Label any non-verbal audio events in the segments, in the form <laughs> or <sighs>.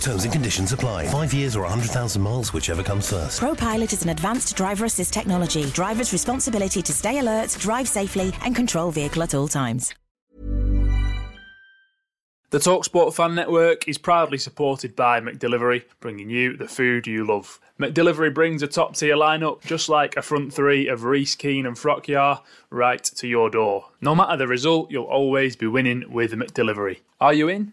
Terms and conditions apply. Five years or 100,000 miles, whichever comes first. ProPilot is an advanced driver assist technology. Driver's responsibility to stay alert, drive safely, and control vehicle at all times. The Talksport Fan Network is proudly supported by McDelivery, bringing you the food you love. McDelivery brings a top tier lineup, just like a front three of Reese, Keane, and Frockyar, right to your door. No matter the result, you'll always be winning with McDelivery. Are you in?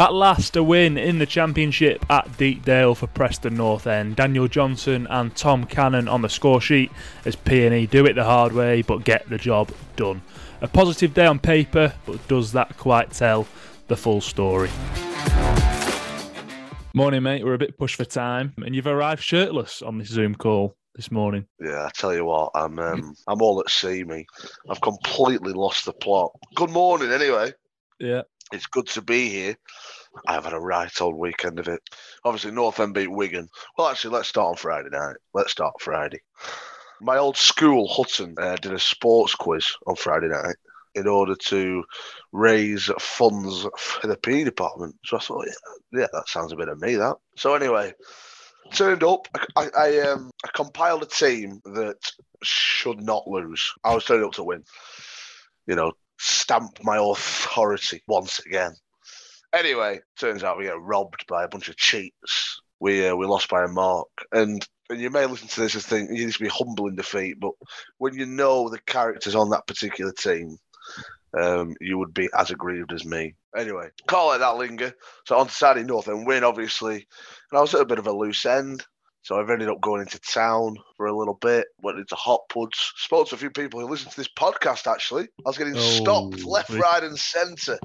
At last, a win in the Championship at Deepdale for Preston North End. Daniel Johnson and Tom Cannon on the score sheet as PNE do it the hard way but get the job done. A positive day on paper, but does that quite tell the full story? Morning, mate. We're a bit pushed for time, and you've arrived shirtless on this Zoom call this morning. Yeah, I tell you what, I'm um, I'm all at sea, me. I've completely lost the plot. Good morning, anyway. Yeah. It's good to be here. I've had a right old weekend of it. Obviously, North End beat Wigan. Well, actually, let's start on Friday night. Let's start Friday. My old school, Hutton, uh, did a sports quiz on Friday night in order to raise funds for the PE department. So I thought, yeah, yeah, that sounds a bit of me, that. So anyway, turned up. I, I, um, I compiled a team that should not lose. I was turning up to win. You know, stamp my authority once again. Anyway, turns out we get robbed by a bunch of cheats. We uh, we lost by a mark, and and you may listen to this and think you need to be humble in defeat, but when you know the characters on that particular team, um, you would be as aggrieved as me. Anyway, can't let that linger. So on to Saturday North and win, obviously, and I was at a bit of a loose end. So I've ended up going into town for a little bit, went into hot puds, spoke to a few people who listen to this podcast actually. I was getting Oh, stopped left, right, and centre.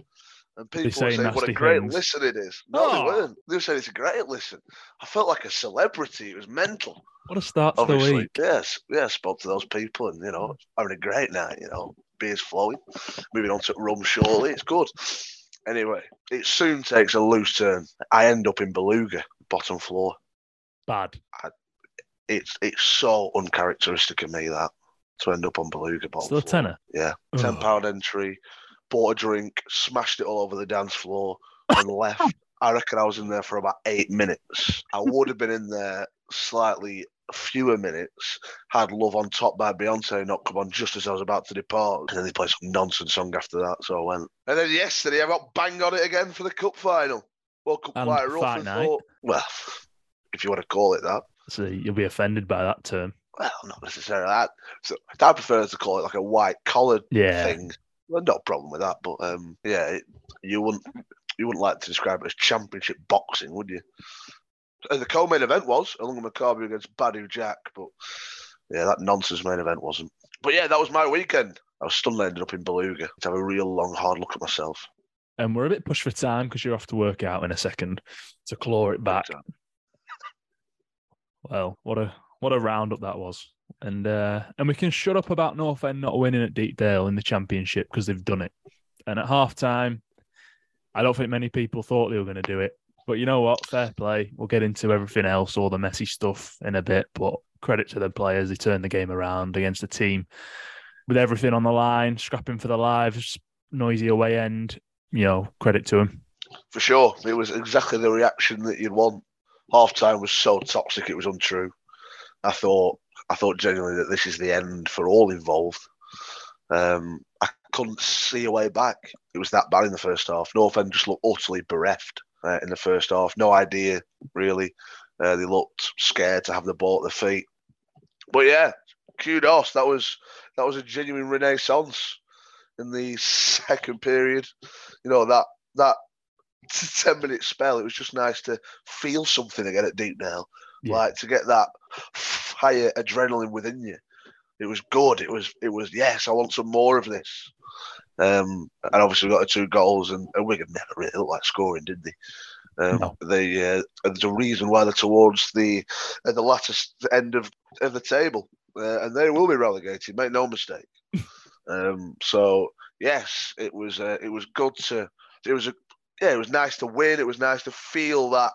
And people were saying what a great things. listen it is. No, they Oh. weren't. They were saying it's a great listen. I felt like a celebrity. It was mental. What a start to the Obviously, week. yes, yeah. Spoke to those people, and you know, having a great night. You know, beers flowing. Moving on to rum, surely it's good. Anyway, it soon takes a loose turn. I end up in Beluga, bottom floor. Bad. It's it's so uncharacteristic of me that to end up on Beluga bottom Still a tenner. Yeah, ten pound entry. Bought a drink, smashed it all over the dance floor, and <laughs> left. I reckon I was in there for about eight minutes. I would have been in there slightly fewer minutes had Love on Top by Beyonce not come on just as I was about to depart. And then they played some nonsense song after that, so I went. And then yesterday I got bang on it again for the cup final. Woke up And quite rough thought, well, if you want to call it that. So you'll be offended by that term. Well, not necessarily that. So I prefer to call it like a white collared Yeah. thing. Well, not a problem with that, but um, yeah, it, you wouldn't you wouldn't like to describe it as championship boxing, would you? And the co-main event was Ilunga Makabu against Badou Jack, but yeah, that nonsense main event wasn't. But yeah, that was my weekend. I was stunned I ended up in Beluga to have a real long, hard look at myself. And we're a bit pushed for time because you're off to work out in a second to claw it back. Well, what a what a roundup that was. And uh, and we can shut up about North End not winning at Deepdale in the championship because they've done it. And at half time, I don't think many people thought they were going to do it. But you know what? Fair play. We'll get into everything else, all the messy stuff in a bit. But credit to the players. They turned the game around against a team with everything on the line, scrapping for the lives, noisy away end. You know, credit to them. For sure, it was exactly the reaction that you'd want. Half time was so toxic, it was untrue. I thought, I thought genuinely that this is the end for all involved. Um, I couldn't see a way back. It was that bad in the first half. North End just looked utterly bereft uh, in the first half. No idea really. Uh, they looked scared to have the ball at their feet. But yeah, kudos. That was that was a genuine renaissance in the <laughs> second period. You know that that ten minute spell. It was just nice to feel something again at Deepdale, Yeah. like to get that fire adrenaline within you. It was good. It was it was yes. I want some more of this. Um, and obviously we got the two goals, and, and Wigan never really looked like scoring, did they? Um, No. They uh, there's a reason why they're towards the the latter end of, of the table, uh, and they will be relegated. Make no mistake. <laughs> um, so yes, it was uh, it was good to it was a yeah it was nice to win. It was nice to feel that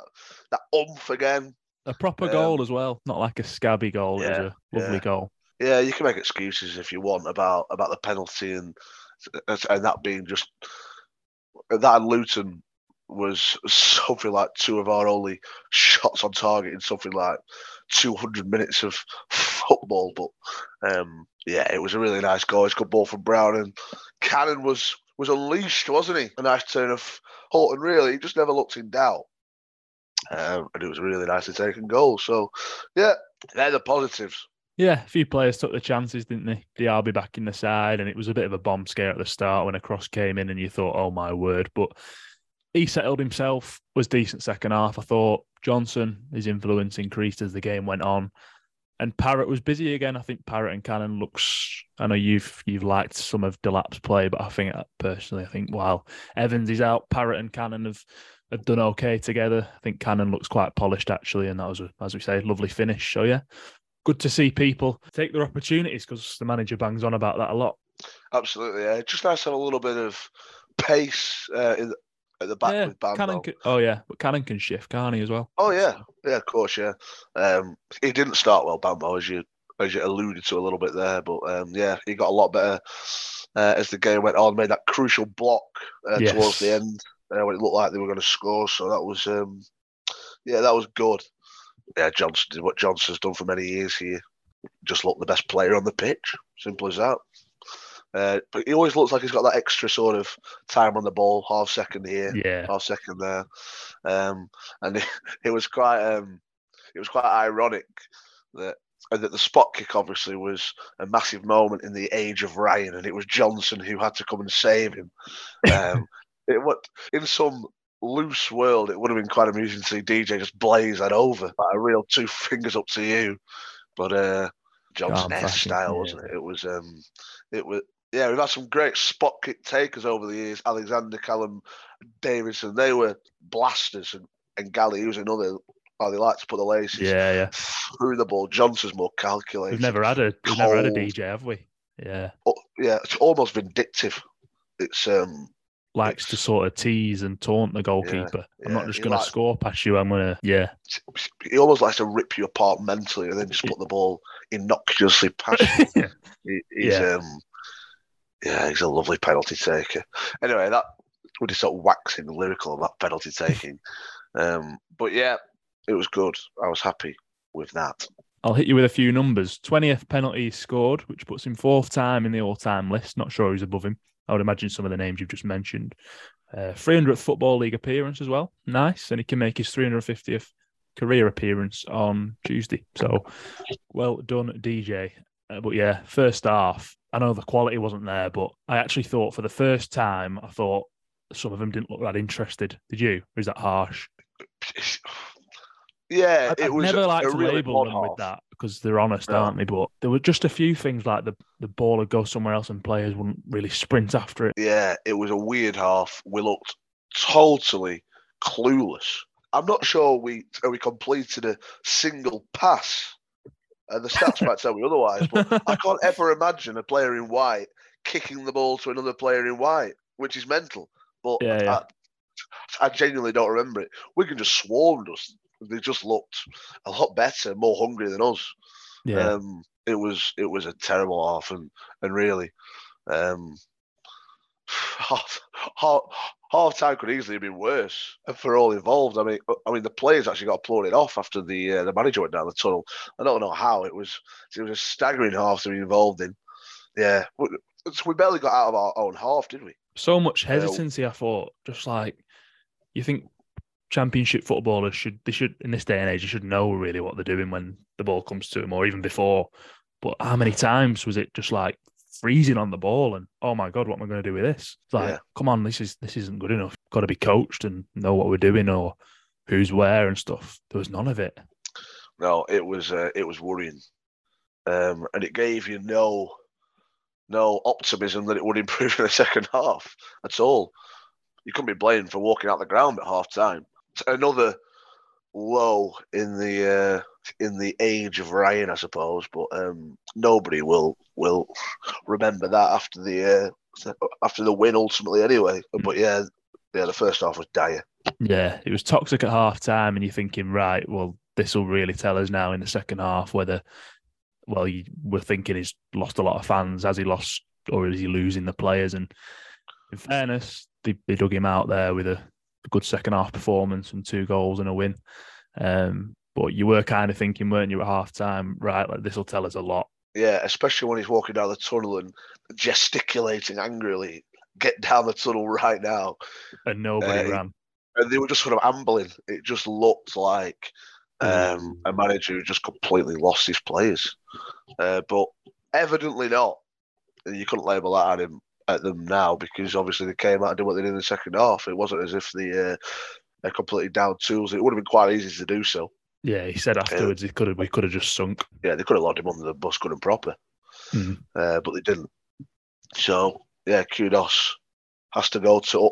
that umph again. A proper Um, goal as well, not like a scabby goal. it yeah, was a lovely yeah. goal. Yeah, you can make excuses if you want about about the penalty and and that being just that and Luton was something like two of our only shots on target in something like 200 minutes of football. But um, yeah, it was a really nice goal. It's good ball from Brown and Cannon was was unleashed, wasn't he? A nice turn of Horton. Really, he just never looked in doubt. Um, and it was a really nicely taken goal. So, yeah, they're the positives. Yeah, a few players took the chances, didn't they? Diaby back in the side, and it was a bit of a bomb scare at the start when a cross came in, and you thought, "Oh my word!" But he settled himself. Was decent second half. I thought Johnson, his influence increased as the game went on, and Parrott was busy again. I think Parrott and Cannon looks. I know you've you've liked some of Delap's play, but I think uh, personally, I think while Evans is out, Parrott and Cannon have have done okay together. I think Cannon looks quite polished actually, and that was a, as we say, lovely finish. So yeah, good to see people take their opportunities because the manager bangs on about that a lot. Absolutely, yeah. Just nice to have a little bit of pace uh, in, at the back yeah, with Bambo. Cannon can, oh yeah, but Cannon can shift, can't he as well? Oh yeah, yeah, of course, yeah. Um, he didn't start well, Bambo, as you as you alluded to a little bit there, but um, yeah, he got a lot better uh, as the game went on. Made that crucial block uh, Yes. towards the end uh, when it looked like they were going to score. So that was, um, yeah, that was good. Yeah, Johnson did what Johnson's done for many years here. Just looked the best player on the pitch. Simple as that. Uh, but he always looks like he's got that extra sort of time on the ball, half second here, Yeah, half second there, um, and <laughs> it, it was quite um, it was quite ironic that and that the spot kick obviously was a massive moment in the age of Ryan, and it was Johnson who had to come and save him. <laughs> Um, it what in some loose world, it would have been quite amusing to see DJ just blaze that over, like a real two <laughs> fingers up to you, but uh, Johnson style, yeah. wasn't it? It was um, it was. Yeah, we've had some great spot kick takers over the years. Alexander Callum Davidson, they were blasters, and, and Galley, who's another. Oh, they like to put the laces yeah, yeah. through the ball. Johnson's more calculated. We've never had a we've never had a DJ, have we? Yeah, Oh, yeah, it's almost vindictive. It's um, likes to sort of tease and taunt the goalkeeper. I'm not just going to likes- score past you. I'm going to yeah, he almost likes to rip you apart mentally and then just put the ball innocuously past you. <laughs> He, he's Yeah. um, yeah, he's a lovely penalty taker. Anyway, that we just sort of waxing lyrical about penalty taking. <laughs> um, but yeah, it was good. I was happy with that. I'll hit you with a few numbers. 20th penalty scored, which puts him fourth time in the all time list. Not sure who's above him. I would imagine some of the names you've just mentioned. Uh, 300th Football League appearance as well. Nice. And he can make his 350th career appearance on Tuesday. So well done, DJ. Uh, but yeah, first half, I know the quality wasn't there, but I actually thought for the first time, I thought some of them didn't look that interested. Did you? Or is that harsh? <sighs> Yeah, I'd, it I'd was never like to really label them half. with that because they're honest, No. aren't they? But there were just a few things like the the ball would go somewhere else and players wouldn't really sprint after it. Yeah, it was a weird half. We looked totally clueless. I'm not sure we uh, we completed a single pass. Uh, the stats might tell me otherwise, but I can't ever imagine a player in white kicking the ball to another player in white, which is mental. But Yeah, yeah. I, I genuinely don't remember it. Wigan just swarmed us. They just looked a lot better, more hungry than us. yeah, Um, it was it was a terrible half, and and really, um, <sighs> half, half, half time could easily have been worse for all involved. I mean, I mean the players actually got applauded off after the uh, the manager went down the tunnel. I don't know how it was. It was a staggering half to be involved in. Yeah, so we barely got out of our own half, did we? So much hesitancy. I thought, just like you think championship footballers should they should in this day and age you should know really what they're doing when the ball comes to them or even before. But how many times was it just like freezing on the ball and oh my god, what am I going to do with this? It's like, Yeah. come on, this is this isn't good enough. Got to be coached and know what we're doing or who's where and stuff. There was none of it. No, it was uh, it was worrying, um, and it gave you no no optimism that it would improve in the <laughs> second half at all. You couldn't be blamed for walking out the ground at half time. Another low in the uh, in the age of Ryan, I suppose, but um, nobody will will remember that after the uh, after the win ultimately. Anyway, but yeah, yeah, the first half was dire. Yeah, it was toxic at half time, and you're thinking, right, well, this will really tell us now in the second half whether, well, you, we're thinking he's lost a lot of fans. Has he lost, or is he losing the players? And in fairness, they, they dug him out there with a, a good second half performance and two goals and a win. Um, but you were kind of thinking, weren't you, at half time, right, like this will tell us a lot. Yeah, especially when he's walking down the tunnel and gesticulating angrily. Get down the tunnel right now. And nobody Uh, ran. And they were just sort of ambling. It just looked like um, a manager who just completely lost his players. Uh, but evidently not. And you couldn't label that at him at them now because obviously they came out and did what they did in the second half. It wasn't as if the uh, they're completely down tools. It would have been quite easy to do so. Yeah, he said afterwards he could have we could have just sunk. Yeah, they could have locked him under the bus good and proper. Mhm. uh, but they didn't. So yeah, kudos has to go to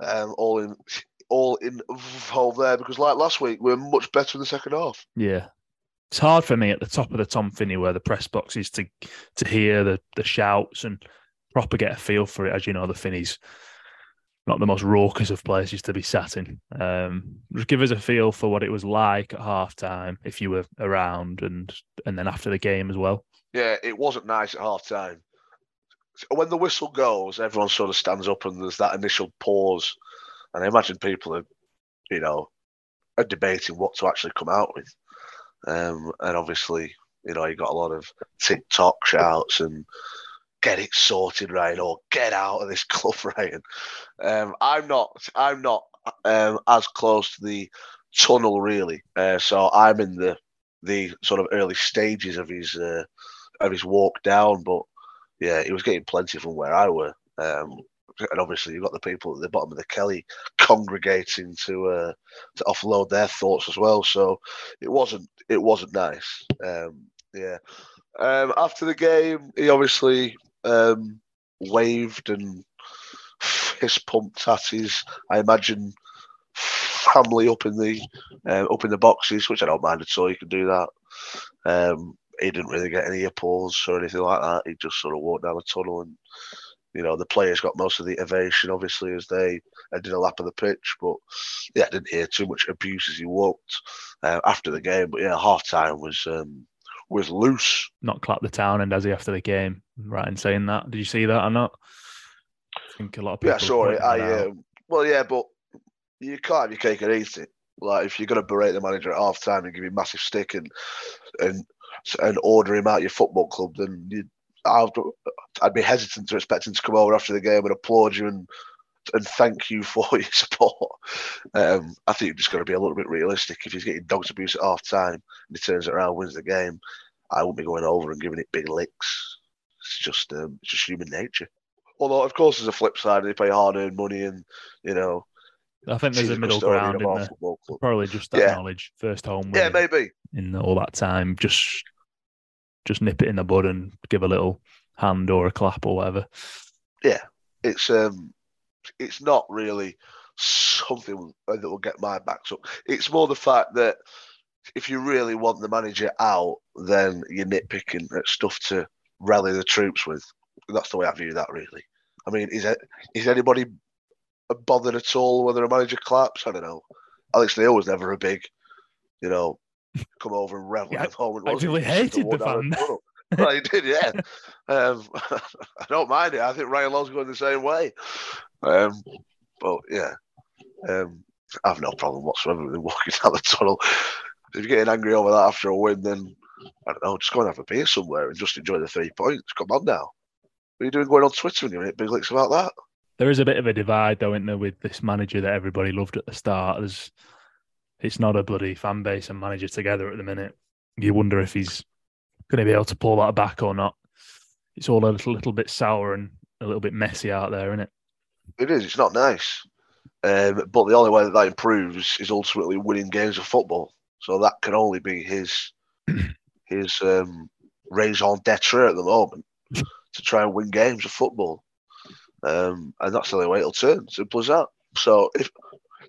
um, all in all involved there because like last week we are much better in the second half. Yeah. It's hard for me at the top of the Tom Finney where the press box is to to hear the the shouts and proper get a feel for it. As you know, the Finney's not the most raucous of places to be sat in. Um, just give us a feel for what it was like at half time if you were around and and then after the game as well. Yeah, it wasn't nice at half time. When the whistle goes, everyone sort of stands up and there's that initial pause. And I imagine people are, you know, are debating what to actually come out with. Um, and obviously, you know, you got a lot of TikTok shouts and get it sorted, Ryan, or get out of this <laughs> club, Ryan. Um, I'm not, I'm not um, as close to the tunnel really. Uh, so I'm in the the sort of early stages of his uh, of his walk down, but yeah, he was getting plenty from where I were. Um, and obviously, you've got the people at the bottom of the Kelly congregating to uh, to offload their thoughts as well. So it wasn't it wasn't nice. Um, yeah. Um, after the game, he obviously um, waved and fist pumped at his, I imagine, family up in the uh, up in the boxes, which I don't mind at all. You can do that. Um, he didn't really get any applause or anything like that. He just sort of walked down the tunnel, and you know the players got most of the ovation, obviously, as they did a lap of the pitch. But yeah, didn't hear too much abuse as he walked uh, after the game. But yeah, half time was um, was loose. Not clap the town and as he after the game, right in saying that. Did you see that or not? I think a lot of people Yeah, sorry. I um, well, yeah, but you can't have your cake and eat it. Like if you're going to berate the manager at half time and give him massive stick and and and order him out your football club, then you, I'd, I'd be hesitant to expect him to come over after the game and applaud you and and thank you for <laughs> your support. Um, I think you've just got to be a little bit realistic. If he's getting dogs abuse at half time and he turns it around, wins the game, I wouldn't be going over and giving it big licks. It's just um, it's just human nature. Although, of course, there's a flip side. They pay hard-earned money, and you know, I think there's a middle ground in there. Probably just Yeah. knowledge, first home Yeah, maybe. in all that time. Just just nip it in the bud and give a little hand or a clap or whatever. Yeah, it's um, it's not really something that will get my backs up. It's more the fact that if you really want the manager out, then you're nitpicking at stuff to rally the troops with. That's the way I view that. Really, I mean, is it is anybody bothered at all whether a manager claps? I don't know. Alex Neil was never a big, you know, come over and revel Yeah, in the moment. he? actively hated the fan. Well, he did, yeah. Um, <laughs> I don't mind it. I think Ryan Lowe's going the same way. Um, but yeah, um, I have no problem whatsoever with him walking <laughs> down the tunnel. If you're getting angry over that after a win, then I don't know, just go and have a beer somewhere and just enjoy the three points. Come on now. What are you doing going on Twitter and you make big licks about that? There is a bit of a divide, though, isn't there, with this manager that everybody loved at the start. There's, it's not a bloody fan base and manager together at the minute. You wonder if he's going to be able to pull that back or not. It's all a little, little bit sour and a little bit messy out there, isn't it? It is. It's not nice. Um, but the only way that that improves is ultimately winning games of football. So that can only be his <clears throat> his um, raison d'etre at the moment to try and win games of football. Um, and that's the only way it'll turn. Simple as that. So if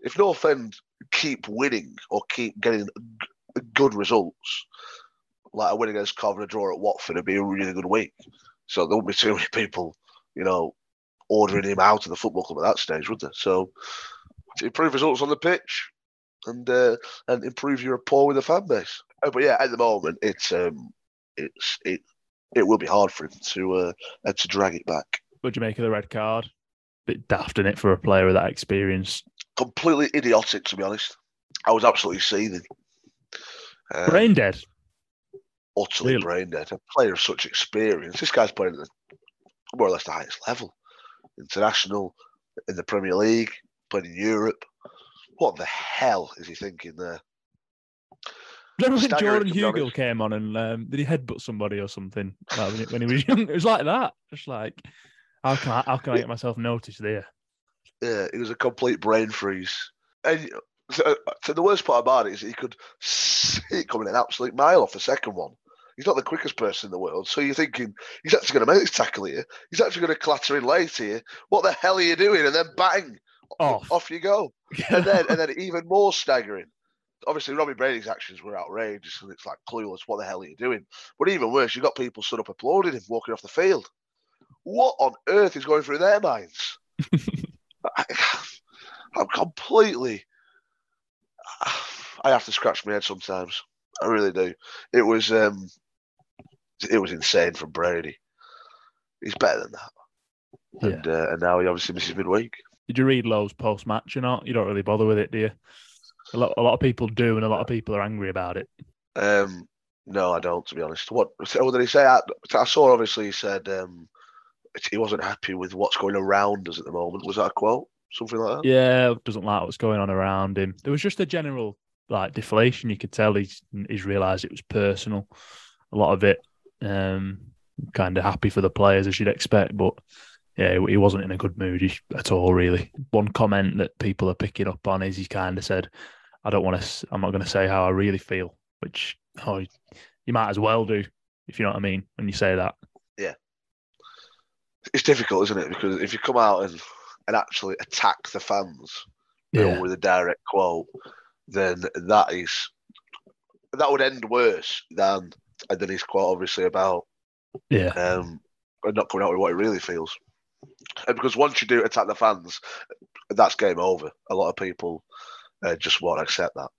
if North End keep winning or keep getting g- good results, like a win against Coventry, a draw at Watford, it'd be a really good week. So there won't be too many people, you know, ordering him out of the football club at that stage, would there? So to improve results on the pitch and uh, and improve your rapport with the fan base. Uh, but yeah, at the moment, it's um, it's it it will be hard for him to uh, to drag it back. What do you make of the red card? Bit daft in it for a player with that experience. Completely idiotic, to be honest. I was absolutely seething. Um, Brain dead. Utterly Really? brain dead. A player of such experience. This guy's playing at the, more or less the highest level. International, in the Premier League, playing in Europe. What the hell is he thinking there? Remember when Jordan Hugill came on and um, did he headbutt somebody or something like, when, he, when he was <laughs> young? It was like that. Just like, how can I, how can I get myself noticed there? Yeah, it was a complete brain freeze. And so, so the worst part about it is he could <laughs> see it coming an absolute mile off the second one. He's not the quickest person in the world, so you're thinking he's actually going to make this tackle here. He's actually going to clatter in late here. What the hell are you doing? And then bang, Off. off you go. <laughs> and then and then even more staggering. Obviously, Robbie Brady's actions were outrageous, and it's like clueless. What the hell are you doing? But even worse, you've got people stood up applauding him walking off the field. What on earth is going through their minds? I, <laughs> I'm completely. I have to scratch my head sometimes. I really do. It was um, it was insane from Brady. He's better than that. And uh, and now he obviously misses midweek. Did you read Lowe's post match or not? You don't really bother with it, do you? A lot, a lot of people do, and a lot of people are angry about it. Um, no, I don't. To be honest, what, what did he say? I, I saw. Obviously, he said um, he wasn't happy with what's going around us at the moment. Was that a quote? Something like that. Yeah, doesn't like what's going on around him. There was just a general like deflation. You could tell he's he's realised it was personal. A lot of it, um, kind of happy for the players as you'd expect, but yeah, he wasn't in a good mood at all. Really, one comment that people are picking up on is he kind of said, "I don't want to. I'm not going to say how I really feel," which oh, you might as well do if you know what I mean when you say that. Yeah, it's difficult, isn't it? Because if you come out and and actually attack the fans you know, with a direct quote, then that is that would end worse than than his quote, obviously about Yeah, um, and not coming out with what he really feels. And because once you do attack the fans, that's game over. A lot of people uh, just won't accept that.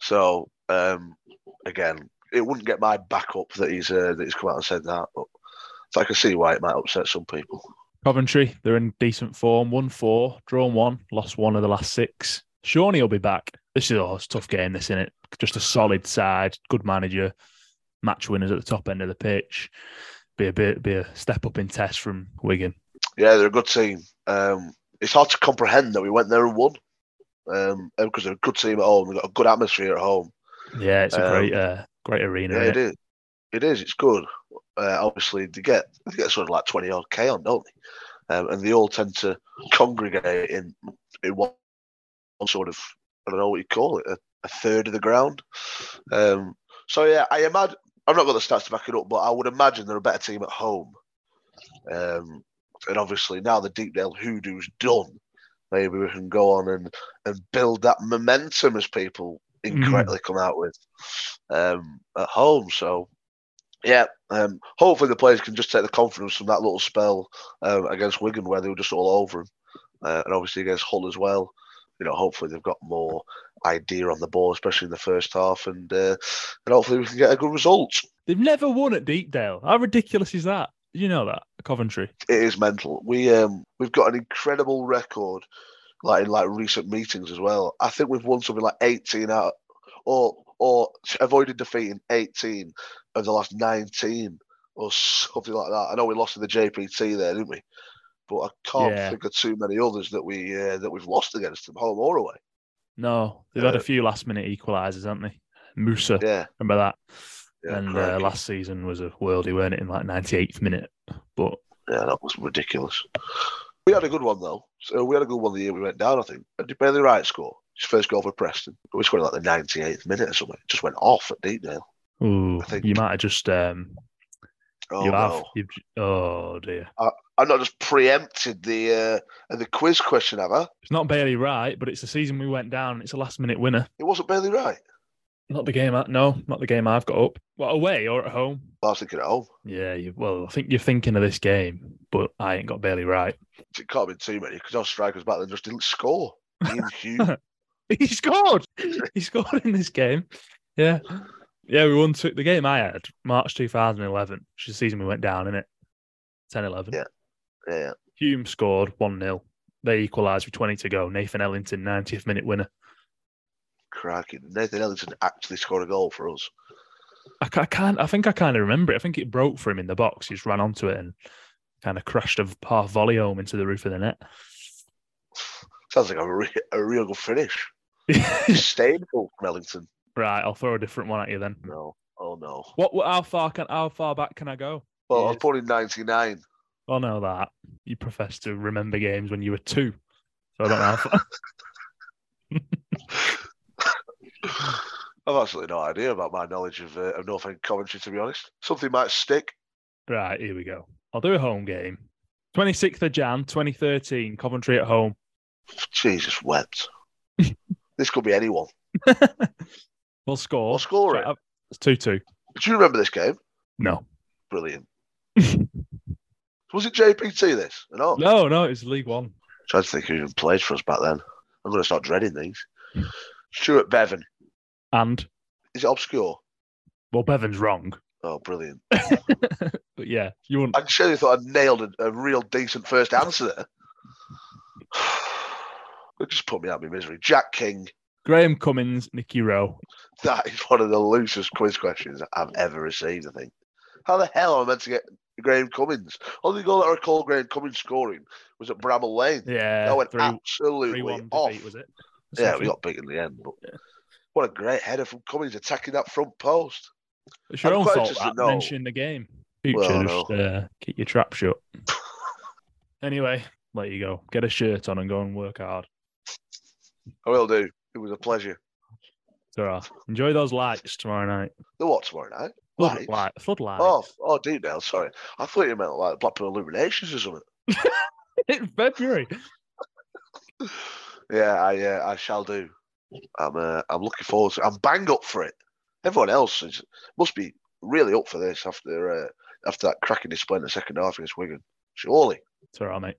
So um, again, it wouldn't get my back up that he's uh, that he's come out and said that, but so I can see why it might upset some people. Coventry, they're in decent form. Won four, drawn one, lost one of the last six. Shawnee will be back. This is a tough game, this, isn't it? Just a solid side, good manager, match winners at the top end of the pitch. Be a bit be a step up in test from Wigan. Yeah, they're a good team. Um, it's hard to comprehend that we went there and won um, because they're a good team at home. They've got a good atmosphere at home. Yeah, it's a Um, great uh, great arena. Yeah, innit? it is. It is. It's good. Uh, obviously, they get they get sort of like twenty odd k on, don't they? Um, and they all tend to congregate in in one sort of I don't know what you call it, a, a third of the ground. Um, so yeah, I imagine I've not got the stats to back it up, but I would imagine they're a better team at home. Um, and obviously now the Deepdale hoodoo's done, maybe we can go on and and build that momentum as people incorrectly come out with um, at home. So, yeah, um, hopefully the players can just take the confidence from that little spell um, against Wigan where they were just all over them, uh, and obviously against Hull as well. You know, hopefully they've got more idea on the ball, especially in the first half, and uh, and hopefully we can get a good result. They've never won at Deepdale. How ridiculous is that? You know that? Coventry. It is mental. We um we've got an incredible record, like in like recent meetings as well. I think we've won something like eighteen out, or or avoided defeating eighteen of the last nineteen or something like that. I know we lost in the JPT there, didn't we? But I can't Yeah. think of too many others that we uh, that we've lost against them, home or away. No, they've had a Uh, few last minute equalisers, haven't they? Musa, Yeah, remember that? yeah, and uh, last season was a worldie, weren't it, in like 98th minute? But yeah, that was ridiculous. We had a good one though. So we had a good one the year we went down. I think. Did Bailey Wright score his first goal for Preston? But we scored like the 98th minute or something. It just went off at Deepdale. ooh, I think- you might have just um, Oh you have. no! You've, oh dear, I've not just preempted the uh, the quiz question, have I? it's not Bailey Wright, but it's the season we went down. and It's a last minute winner. It wasn't Bailey Wright. Not the game. I, no, not the game I've got up. What away or at home? I was thinking at home. Yeah, you, well, I think you're thinking of this game, but I ain't got Bailey Wright. It can't have been too many because our strikers back then just didn't score. <laughs> He scored. he scored in this game. Yeah. Yeah, we won two, the game I had, March 2011, which is the season we went down, in it 10 11. Yeah. Yeah. Hume scored 1 0. They equalised with 20 to go. Nathan Ellington, 90th minute winner. Cracking. Nathan Ellington actually scored a goal for us. I, I can't, I think I kind of remember it. I think it broke for him in the box. He just ran onto it and kind of crashed a half volley home into the roof of the net. Sounds like a, re- a real good finish. <laughs> Sustainable from Ellington. right, I'll throw a different one at you then. No. Oh no. What, what? How far can? How far back can I go? Well, I was born in '99. I know that you profess to remember games when you were two, so I don't know. How far. <laughs> I've absolutely no idea about my knowledge of, uh, of North End Coventry, to be honest. Something might stick. right, here we go. I'll do a home game. Twenty sixth of Jan, twenty thirteen, Coventry at home. Jesus wept. <laughs> this could be anyone. <laughs> We'll score. We'll score it. It's two two. Do you remember this game? No, Brilliant. Was it JPT this? No. no, no. It's League One. i Trying to think who even played for us back then. I'm going to start dreading these. Hmm. Stuart Beavon. And Is it obscure? well, Beavon's wrong, Oh, brilliant. <laughs> but yeah, you wouldn't. I actually thought I'd nailed a, a real decent first answer there. <sighs> It just put me out of my misery. Jack King. Graham Cummins, Nicky Wroe. That is one of the loosest quiz questions I've ever received, I think. How the hell am I meant to get Graham Cummins? Only goal that I recall Graham Cummins scoring was at Bramall Lane. Yeah, that went three, absolutely three off. defeat was it? Yeah, we got big in the end. But what a great header from Cummins attacking that front post. It's your I'm own fault that mentioning the game. Future, Well, just uh, keep your trap shut. <laughs> anyway, let you go. Get a shirt on and go and work hard. I will do. It was a pleasure. Enjoy those lights tomorrow night. The what tomorrow night? Flood, Lights? light, floodlights. Oh, oh, Deepdale, sorry. I thought you meant like Blackpool Illuminations or something. <laughs> in February. <laughs> Yeah, I uh, I shall do. I'm uh, I'm looking forward to. It. I'm bang up for it. Everyone else is, must be really up for this after uh, after that cracking display in the second half against Wigan. Surely. It's all right, mate.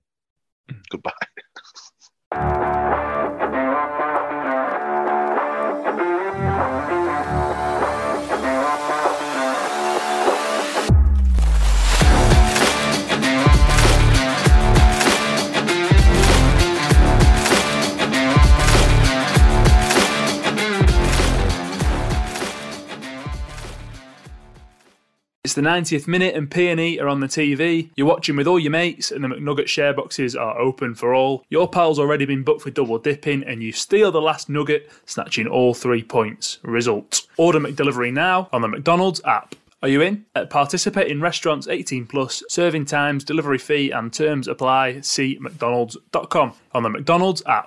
Goodbye. <laughs> It's the 90th minute and PNE are on the TV. You're watching with all your mates and the McNugget share boxes are open for all. Your pal's already been booked for double dipping and you steal the last nugget, snatching all three points. Result. Order McDelivery now on the McDonald's app. Are you in? Uh, participate in restaurants 18 plus, serving times, delivery fee and terms apply. See mcdonalds.com on the McDonald's app.